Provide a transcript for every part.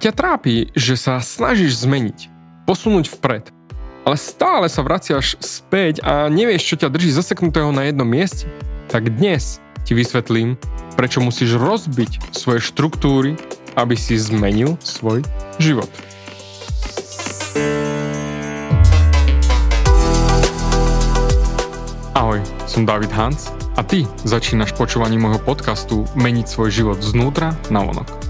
Ak ťa trápi, že sa snažíš zmeniť, posunúť vpred, ale stále sa vraciaš späť a nevieš, čo ťa drží zaseknutého na jednom mieste, tak dnes ti vysvetlím, prečo musíš rozbiť svoje štruktúry, aby si zmenil svoj život. Ahoj, som David Hans a ty začínaš počúvanie môjho podcastu Meniť svoj život znútra na vonok.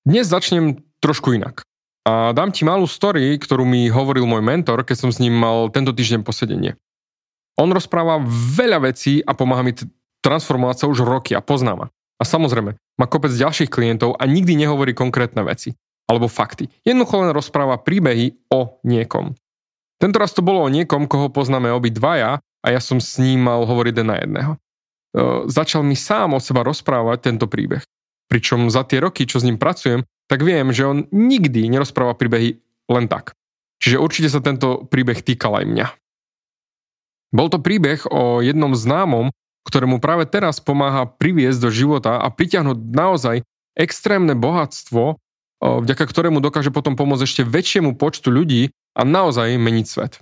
Dnes začnem trošku inak. A dám ti malú story, ktorú mi hovoril môj mentor, keď som s ním mal tento týždeň posedenie. On rozpráva veľa vecí a pomáha mi transformovať sa už roky a pozná. A samozrejme, má kopec ďalších klientov a nikdy nehovorí konkrétne veci alebo fakty. Jednoducho len rozpráva príbehy o niekom. Tento raz to bolo o niekom, koho poznáme dvaja a ja som s ním mal hovoriť na jedného. E, začal mi sám o seba rozprávať tento príbeh. Pričom za tie roky, čo s ním pracujem, tak viem, že on nikdy nerozpráva príbehy len tak. Čiže určite sa tento príbeh týkal aj mňa. Bol to príbeh o jednom známom, ktorému práve teraz pomáha priviesť do života a pritiahnuť naozaj extrémne bohatstvo, vďaka ktorému dokáže potom pomôcť ešte väčšiemu počtu ľudí a naozaj meniť svet.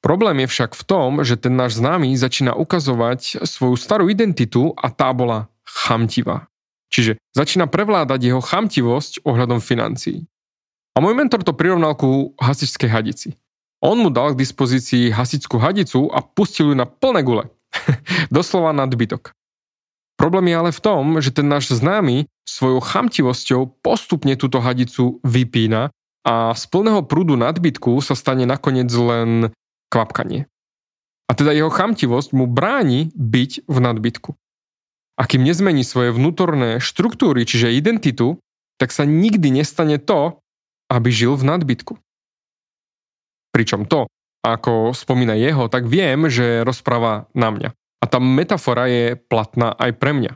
Problém je však v tom, že ten náš známy začína ukazovať svoju starú identitu a tá bola chamtivá. Čiže začína prevládať jeho chamtivosť ohľadom financií. A môj mentor to prirovnal ku hasičskej hadici. On mu dal k dispozícii hasičskú hadicu a pustil ju na plné gule. Doslova nadbytok. Problém je ale v tom, že ten náš známy svojou chamtivosťou postupne túto hadicu vypína a z plného prúdu nadbytku sa stane nakoniec len kvapkanie. A teda jeho chamtivosť mu bráni byť v nadbytku. A kým nezmení svoje vnútorné štruktúry, čiže identitu, tak sa nikdy nestane to, aby žil v nadbytku. Pričom to, ako spomína jeho, tak viem, že rozpráva na mňa. A tá metafora je platná aj pre mňa.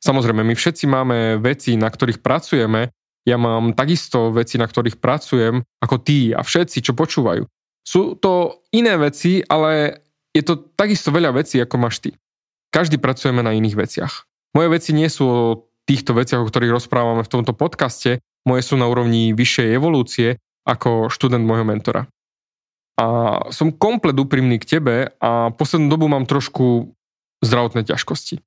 Samozrejme, my všetci máme veci, na ktorých pracujeme ja mám takisto veci, na ktorých pracujem, ako ty a všetci, čo počúvajú. Sú to iné veci, ale je to takisto veľa vecí, ako máš ty. Každý pracujeme na iných veciach. Moje veci nie sú o týchto veciach, o ktorých rozprávame v tomto podcaste, moje sú na úrovni vyššej evolúcie ako študent môjho mentora. A som komplet úprimný k tebe a poslednú dobu mám trošku zdravotné ťažkosti.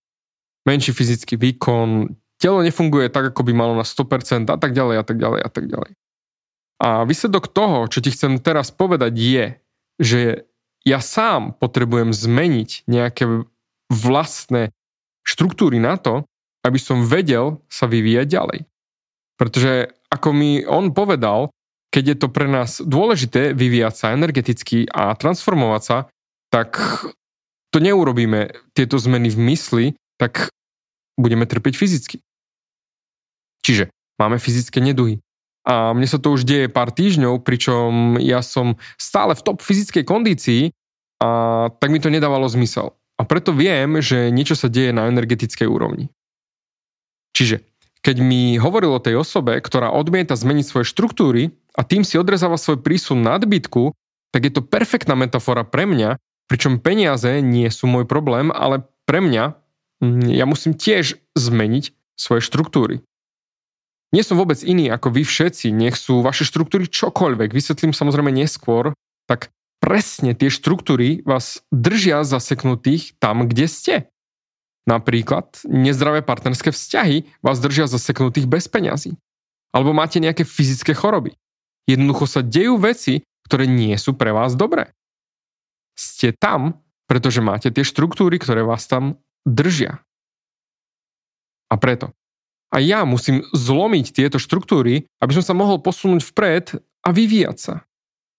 Menší fyzický výkon, telo nefunguje tak, ako by malo na 100% a tak ďalej a tak ďalej a tak ďalej. A výsledok toho, čo ti chcem teraz povedať je, že ja sám potrebujem zmeniť nejaké vlastné štruktúry na to, aby som vedel sa vyvíjať ďalej. Pretože ako mi on povedal, keď je to pre nás dôležité vyvíjať sa energeticky a transformovať sa, tak to neurobíme tieto zmeny v mysli, tak budeme trpeť fyzicky. Čiže máme fyzické neduhy. A mne sa to už deje pár týždňov, pričom ja som stále v top fyzickej kondícii a tak mi to nedávalo zmysel. A preto viem, že niečo sa deje na energetickej úrovni. Čiže keď mi hovoril o tej osobe, ktorá odmieta zmeniť svoje štruktúry a tým si odrezáva svoj prísun nadbytku, tak je to perfektná metafora pre mňa, pričom peniaze nie sú môj problém, ale pre mňa mm, ja musím tiež zmeniť svoje štruktúry. Nie som vôbec iný ako vy všetci, nech sú vaše štruktúry čokoľvek, vysvetlím samozrejme neskôr, tak presne tie štruktúry vás držia zaseknutých tam, kde ste. Napríklad nezdravé partnerské vzťahy vás držia zaseknutých bez peňazí. Alebo máte nejaké fyzické choroby. Jednoducho sa dejú veci, ktoré nie sú pre vás dobré. Ste tam, pretože máte tie štruktúry, ktoré vás tam držia. A preto. A ja musím zlomiť tieto štruktúry, aby som sa mohol posunúť vpred a vyvíjať sa.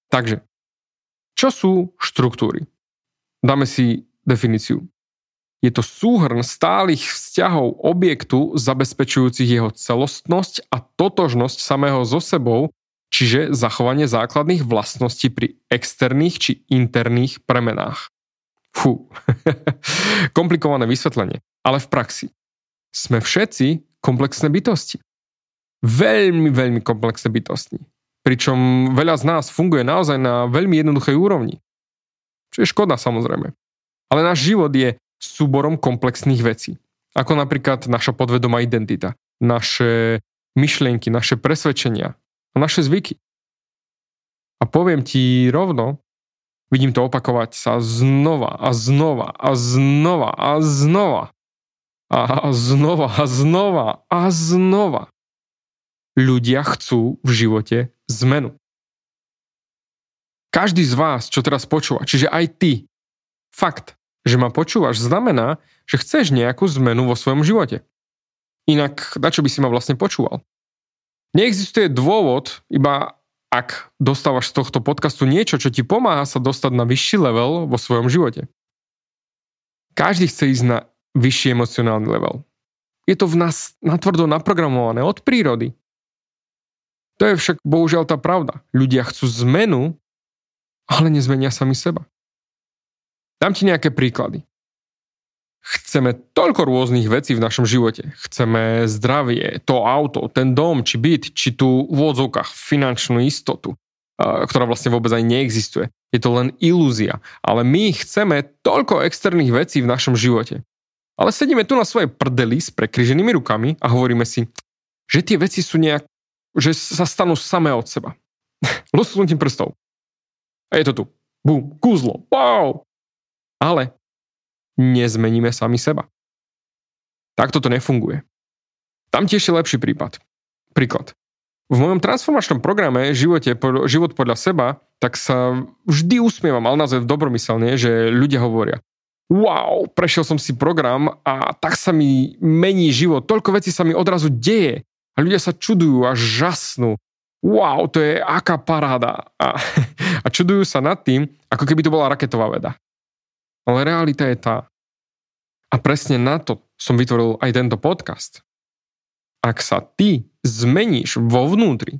Takže, čo sú štruktúry? Dáme si definíciu. Je to súhrn stálych vzťahov objektu zabezpečujúcich jeho celostnosť a totožnosť samého so sebou, čiže zachovanie základných vlastností pri externých či interných premenách. Fú, komplikované vysvetlenie, ale v praxi. Sme všetci komplexné bytosti. Veľmi, veľmi komplexné bytosti. Pričom veľa z nás funguje naozaj na veľmi jednoduchej úrovni. Čo je škoda samozrejme. Ale náš život je súborom komplexných vecí. Ako napríklad naša podvedomá identita, naše myšlienky, naše presvedčenia a naše zvyky. A poviem ti rovno, vidím to opakovať sa znova a znova a znova a znova. A znova a znova a znova. Ľudia chcú v živote zmenu. Každý z vás, čo teraz počúva, čiže aj ty, fakt, že ma počúvaš, znamená, že chceš nejakú zmenu vo svojom živote. Inak, na čo by si ma vlastne počúval? Neexistuje dôvod, iba ak dostávaš z tohto podcastu niečo, čo ti pomáha sa dostať na vyšší level vo svojom živote. Každý chce ísť na vyšší emocionálny level. Je to v nás natvrdo naprogramované od prírody. To je však bohužiaľ tá pravda. Ľudia chcú zmenu, ale nezmenia sami seba. Dám ti nejaké príklady. Chceme toľko rôznych vecí v našom živote. Chceme zdravie, to auto, ten dom, či byt, či tu v odzovkách finančnú istotu, ktorá vlastne vôbec aj neexistuje. Je to len ilúzia. Ale my chceme toľko externých vecí v našom živote. Ale sedíme tu na svojej prdeli s prekryženými rukami a hovoríme si, že tie veci sú nejak, že sa stanú samé od seba. Lusknutím prstov. A je to tu. Bum, kúzlo. Wow! ale nezmeníme sami seba. Takto to nefunguje. Tam tiež je lepší prípad. Príklad. V mojom transformačnom programe živote, Život podľa seba, tak sa vždy usmievam, ale naozaj dobromyselne, že ľudia hovoria wow, prešiel som si program a tak sa mi mení život, toľko vecí sa mi odrazu deje. A ľudia sa čudujú a žasnú. Wow, to je aká paráda. A, a čudujú sa nad tým, ako keby to bola raketová veda. Ale realita je tá. A presne na to som vytvoril aj tento podcast. Ak sa ty zmeníš vo vnútri,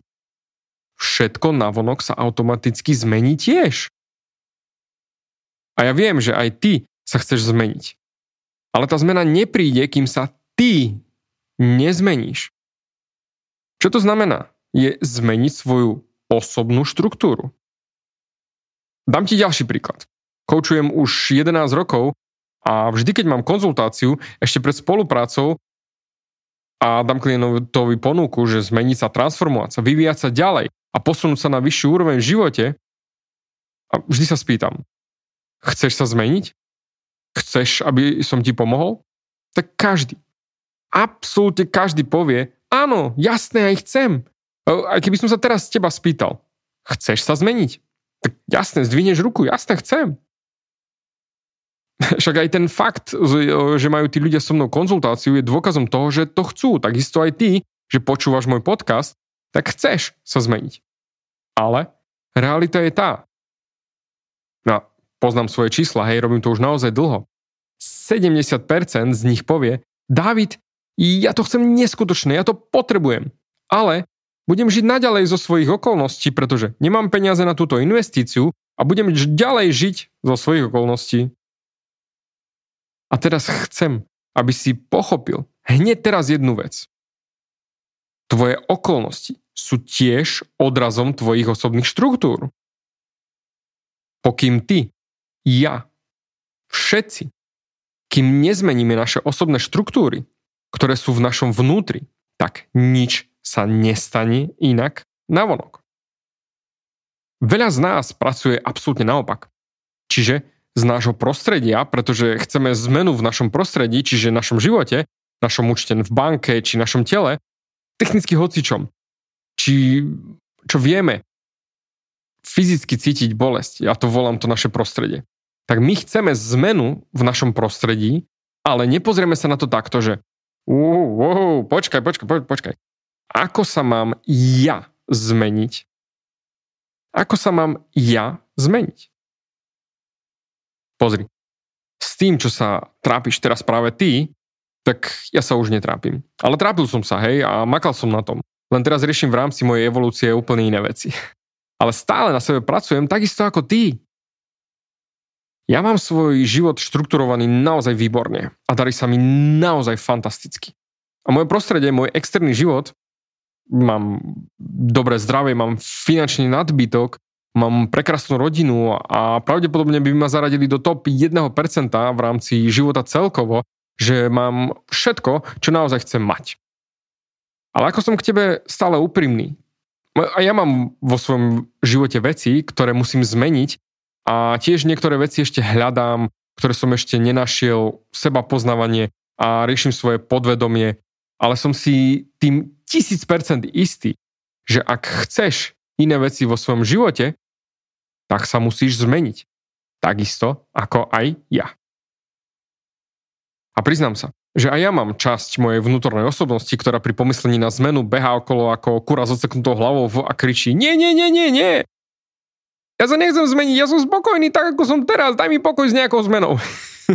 všetko navonok sa automaticky zmení tiež. A ja viem, že aj ty sa chceš zmeniť. Ale tá zmena nepríde, kým sa ty nezmeníš. Čo to znamená? Je zmeniť svoju osobnú štruktúru. Dám ti ďalší príklad koučujem už 11 rokov a vždy, keď mám konzultáciu, ešte pred spoluprácou a dám klientovi ponuku, že zmeniť sa, transformovať sa, vyvíjať sa ďalej a posunúť sa na vyššiu úroveň v živote, a vždy sa spýtam, chceš sa zmeniť? Chceš, aby som ti pomohol? Tak každý, absolútne každý povie, áno, jasné, aj chcem. A keby som sa teraz teba spýtal, chceš sa zmeniť? Tak jasné, zdvihneš ruku, jasné, chcem. Však aj ten fakt, že majú tí ľudia so mnou konzultáciu, je dôkazom toho, že to chcú. Takisto aj ty, že počúvaš môj podcast, tak chceš sa zmeniť. Ale realita je tá. No, poznám svoje čísla, hej, robím to už naozaj dlho. 70% z nich povie, David, ja to chcem neskutočné, ja to potrebujem. Ale budem žiť naďalej zo svojich okolností, pretože nemám peniaze na túto investíciu a budem ďalej žiť zo svojich okolností, a teraz chcem, aby si pochopil hneď teraz jednu vec. Tvoje okolnosti sú tiež odrazom tvojich osobných štruktúr. Pokým ty, ja, všetci, kým nezmeníme naše osobné štruktúry, ktoré sú v našom vnútri, tak nič sa nestane inak navonok. Veľa z nás pracuje absolútne naopak. Čiže z nášho prostredia, pretože chceme zmenu v našom prostredí, čiže v našom živote, našom účte v banke či našom tele, technicky hocičom. či čo vieme fyzicky cítiť bolesť, ja to volám to naše prostredie, tak my chceme zmenu v našom prostredí, ale nepozrieme sa na to takto, že uh, uh, počkaj, počkaj, počkaj. Ako sa mám ja zmeniť? Ako sa mám ja zmeniť? Pozri, s tým, čo sa trápiš teraz práve ty, tak ja sa už netrápim. Ale trápil som sa, hej, a makal som na tom. Len teraz riešim v rámci mojej evolúcie úplne iné veci. Ale stále na sebe pracujem takisto ako ty. Ja mám svoj život štrukturovaný naozaj výborne a darí sa mi naozaj fantasticky. A moje prostredie, môj externý život, mám dobré zdravie, mám finančný nadbytok, mám prekrasnú rodinu a pravdepodobne by ma zaradili do top 1% v rámci života celkovo, že mám všetko, čo naozaj chcem mať. Ale ako som k tebe stále úprimný, a ja mám vo svojom živote veci, ktoré musím zmeniť a tiež niektoré veci ešte hľadám, ktoré som ešte nenašiel, seba poznávanie a riešim svoje podvedomie, ale som si tým tisíc percent istý, že ak chceš iné veci vo svojom živote, tak sa musíš zmeniť. Takisto ako aj ja. A priznám sa, že aj ja mám časť mojej vnútornej osobnosti, ktorá pri pomyslení na zmenu behá okolo ako kura s odseknutou hlavou a kričí nie, nie, nie, nie, nie. Ja sa nechcem zmeniť, ja som spokojný tak, ako som teraz, daj mi pokoj s nejakou zmenou.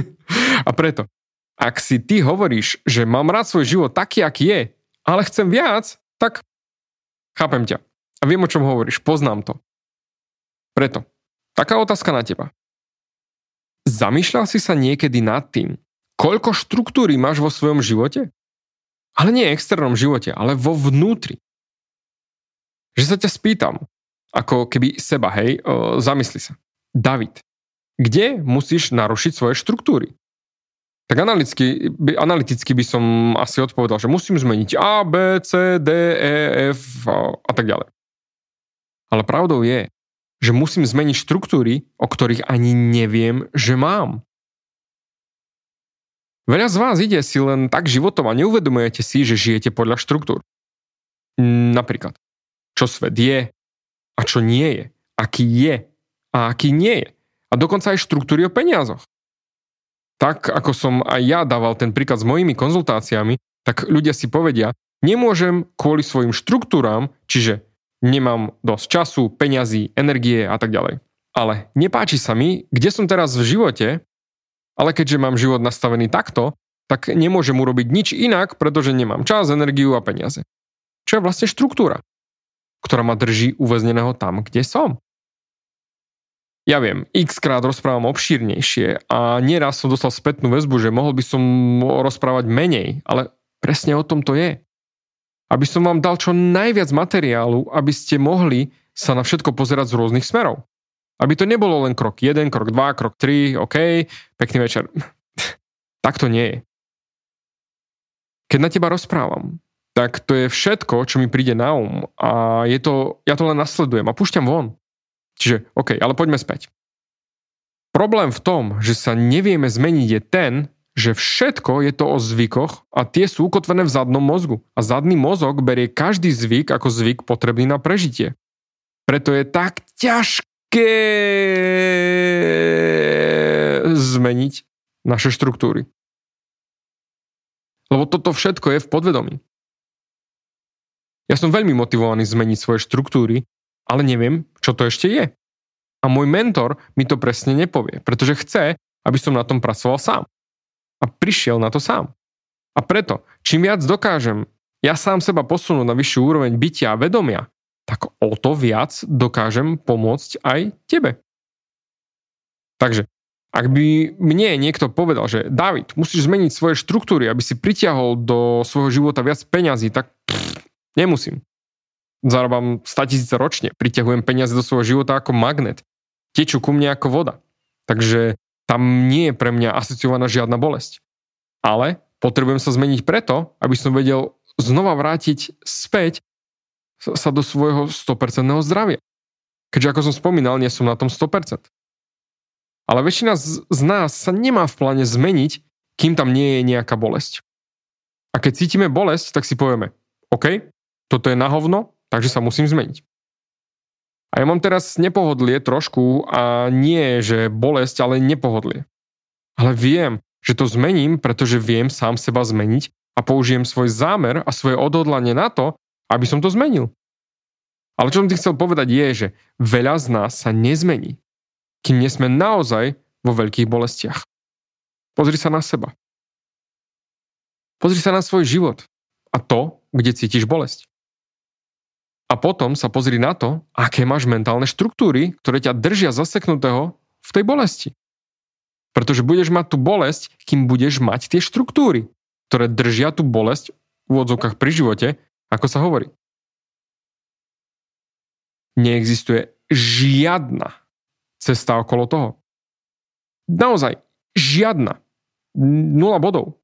a preto, ak si ty hovoríš, že mám rád svoj život taký, aký je, ale chcem viac, tak chápem ťa. A viem, o čom hovoríš, poznám to. Preto, taká otázka na teba. Zamýšľal si sa niekedy nad tým, koľko štruktúry máš vo svojom živote? Ale nie externom živote, ale vo vnútri. Že sa ťa spýtam, ako keby seba, hej, o, zamysli sa. David, kde musíš narušiť svoje štruktúry? Tak analyticky, by, analyticky by som asi odpovedal, že musím zmeniť A, B, C, D, E, F a tak ďalej. Ale pravdou je, že musím zmeniť štruktúry, o ktorých ani neviem, že mám. Veľa z vás ide si len tak životom a neuvedomujete si, že žijete podľa štruktúr. Napríklad, čo svet je a čo nie je, aký je a aký nie je. A dokonca aj štruktúry o peniazoch. Tak ako som aj ja dával ten príklad s mojimi konzultáciami, tak ľudia si povedia, nemôžem kvôli svojim štruktúram, čiže nemám dosť času, peňazí, energie a tak ďalej. Ale nepáči sa mi, kde som teraz v živote ale keďže mám život nastavený takto, tak nemôžem urobiť nič inak, pretože nemám čas, energiu a peniaze. Čo je vlastne štruktúra, ktorá ma drží uväzneného tam, kde som. Ja viem, x krát rozprávam obšírnejšie a nieraz som dostal spätnú väzbu, že mohol by som rozprávať menej, ale presne o tom to je. Aby som vám dal čo najviac materiálu, aby ste mohli sa na všetko pozerať z rôznych smerov. Aby to nebolo len krok 1, krok 2, krok 3, OK, pekný večer. tak to nie je. Keď na teba rozprávam, tak to je všetko, čo mi príde na um a je to, ja to len nasledujem a púšťam von. Čiže, OK, ale poďme späť. Problém v tom, že sa nevieme zmeniť je ten, že všetko je to o zvykoch a tie sú ukotvené v zadnom mozgu. A zadný mozog berie každý zvyk ako zvyk potrebný na prežitie. Preto je tak ťažké zmeniť naše štruktúry. Lebo toto všetko je v podvedomí. Ja som veľmi motivovaný zmeniť svoje štruktúry, ale neviem, čo to ešte je. A môj mentor mi to presne nepovie, pretože chce, aby som na tom pracoval sám. A prišiel na to sám. A preto, čím viac dokážem ja sám seba posunúť na vyššiu úroveň bytia a vedomia, tak o to viac dokážem pomôcť aj tebe. Takže, ak by mne niekto povedal, že David, musíš zmeniť svoje štruktúry, aby si pritiahol do svojho života viac peňazí, tak pff, nemusím. Zarábam 100 tisíce ročne, pritiahujem peniaze do svojho života ako magnet. Tečú ku mne ako voda. Takže tam nie je pre mňa asociovaná žiadna bolesť. Ale potrebujem sa zmeniť preto, aby som vedel znova vrátiť späť sa do svojho 100% zdravia. Keďže ako som spomínal, nie som na tom 100%. Ale väčšina z nás sa nemá v pláne zmeniť, kým tam nie je nejaká bolesť. A keď cítime bolesť, tak si povieme, OK, toto je na hovno, takže sa musím zmeniť. A ja mám teraz nepohodlie trošku a nie, že bolesť, ale nepohodlie. Ale viem, že to zmením, pretože viem sám seba zmeniť a použijem svoj zámer a svoje odhodlanie na to, aby som to zmenil. Ale čo som ti chcel povedať je, že veľa z nás sa nezmení, kým nie sme naozaj vo veľkých bolestiach. Pozri sa na seba. Pozri sa na svoj život a to, kde cítiš bolesť. A potom sa pozri na to, aké máš mentálne štruktúry, ktoré ťa držia zaseknutého v tej bolesti. Pretože budeš mať tú bolesť, kým budeš mať tie štruktúry, ktoré držia tú bolesť v úvodzovkách pri živote, ako sa hovorí neexistuje žiadna cesta okolo toho. Naozaj, žiadna. Nula bodov.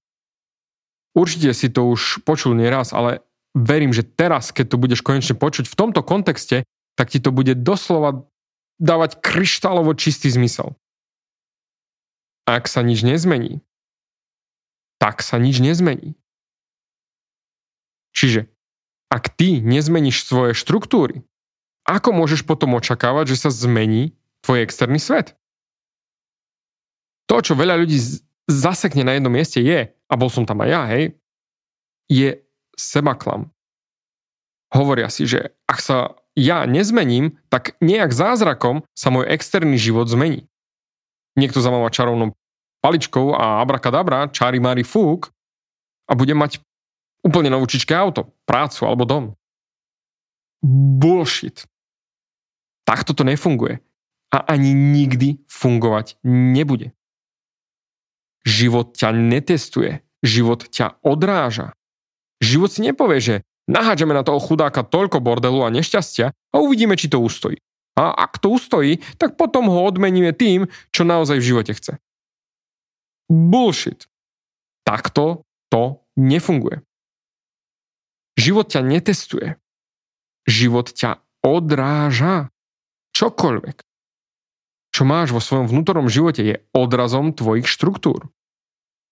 Určite si to už počul nieraz, ale verím, že teraz, keď to budeš konečne počuť v tomto kontexte, tak ti to bude doslova dávať kryštálovo čistý zmysel. Ak sa nič nezmení, tak sa nič nezmení. Čiže ak ty nezmeníš svoje štruktúry, ako môžeš potom očakávať, že sa zmení tvoj externý svet? To, čo veľa ľudí zasekne na jednom mieste je, a bol som tam aj ja, hej, je sebaklam. Hovoria si, že ak sa ja nezmením, tak nejak zázrakom sa môj externý život zmení. Niekto zamáva čarovnou paličkou a abrakadabra, čári mári fúk a bude mať úplne novúčičké auto, prácu alebo dom. Bullshit. Takto to nefunguje. A ani nikdy fungovať nebude. Život ťa netestuje. Život ťa odráža. Život si nepovie, že naháďame na toho chudáka toľko bordelu a nešťastia a uvidíme, či to ustojí. A ak to ustojí, tak potom ho odmeníme tým, čo naozaj v živote chce. Bullshit. Takto to nefunguje. Život ťa netestuje. Život ťa odráža. Čokoľvek, čo máš vo svojom vnútornom živote, je odrazom tvojich štruktúr.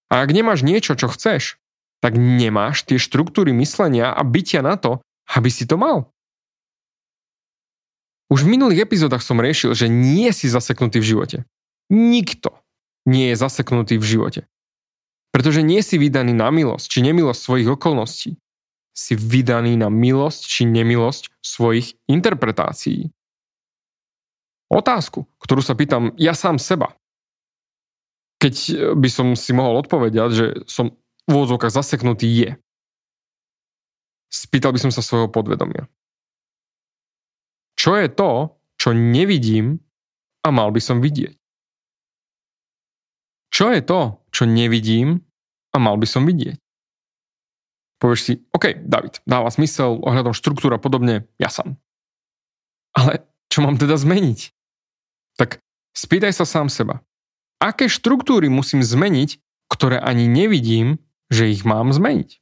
A ak nemáš niečo, čo chceš, tak nemáš tie štruktúry myslenia a bytia na to, aby si to mal. Už v minulých epizódach som riešil, že nie si zaseknutý v živote. Nikto nie je zaseknutý v živote. Pretože nie si vydaný na milosť či nemilosť svojich okolností. Si vydaný na milosť či nemilosť svojich interpretácií. Otázku, ktorú sa pýtam ja sám seba. Keď by som si mohol odpovedať, že som úvodzovkách zaseknutý je. Spýtal by som sa svojho podvedomia. Čo je to, čo nevidím a mal by som vidieť? Čo je to, čo nevidím a mal by som vidieť? Povieš si, OK, David, dáva smysel ohľadom štruktúra podobne, ja sám. Ale čo mám teda zmeniť? tak spýtaj sa sám seba. Aké štruktúry musím zmeniť, ktoré ani nevidím, že ich mám zmeniť?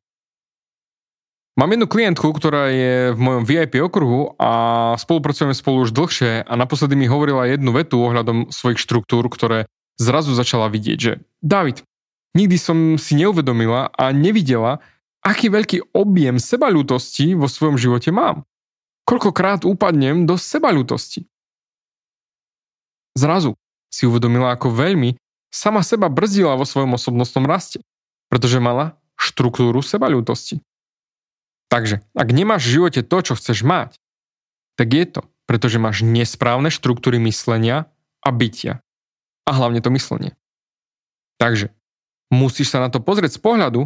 Mám jednu klientku, ktorá je v mojom VIP okruhu a spolupracujeme spolu už dlhšie a naposledy mi hovorila jednu vetu ohľadom svojich štruktúr, ktoré zrazu začala vidieť, že David, nikdy som si neuvedomila a nevidela, aký veľký objem sebaľútosti vo svojom živote mám. Koľkokrát upadnem do sebaľútosti. Zrazu si uvedomila, ako veľmi sama seba brzdila vo svojom osobnostnom raste, pretože mala štruktúru sebaľútosti. Takže, ak nemáš v živote to, čo chceš mať, tak je to, pretože máš nesprávne štruktúry myslenia a bytia. A hlavne to myslenie. Takže, musíš sa na to pozrieť z pohľadu,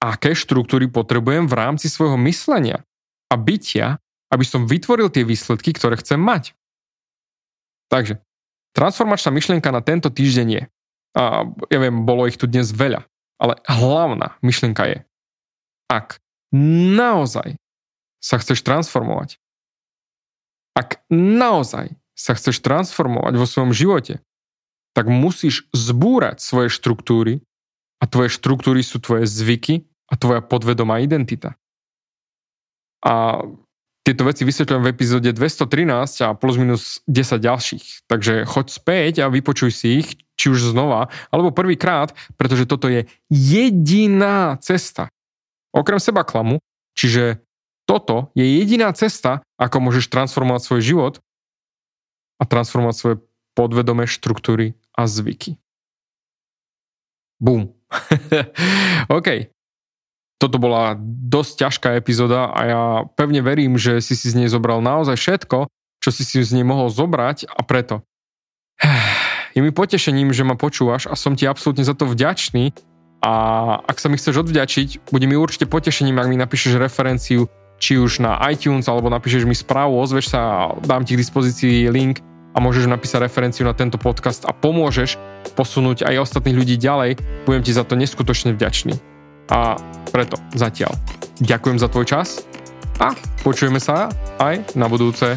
aké štruktúry potrebujem v rámci svojho myslenia a bytia, aby som vytvoril tie výsledky, ktoré chcem mať. Takže, Transformačná myšlienka na tento týždeň je, a ja viem, bolo ich tu dnes veľa, ale hlavná myšlienka je, ak naozaj sa chceš transformovať, ak naozaj sa chceš transformovať vo svojom živote, tak musíš zbúrať svoje štruktúry a tvoje štruktúry sú tvoje zvyky a tvoja podvedomá identita. A tieto veci vysvetľujem v epizóde 213 a plus minus 10 ďalších. Takže choď späť a vypočuj si ich, či už znova, alebo prvýkrát, pretože toto je jediná cesta. Okrem seba klamu, čiže toto je jediná cesta, ako môžeš transformovať svoj život a transformovať svoje podvedomé štruktúry a zvyky. Bum. OK. Toto bola dosť ťažká epizóda a ja pevne verím, že si si z nej zobral naozaj všetko, čo si si z nej mohol zobrať a preto. Je mi potešením, že ma počúvaš a som ti absolútne za to vďačný a ak sa mi chceš odvďačiť, bude mi určite potešením, ak mi napíšeš referenciu či už na iTunes alebo napíšeš mi správu, ozveš sa dám ti k dispozícii link a môžeš napísať referenciu na tento podcast a pomôžeš posunúť aj ostatných ľudí ďalej. Budem ti za to neskutočne vďačný. A preto zatiaľ ďakujem za tvoj čas a počujeme sa aj na budúce.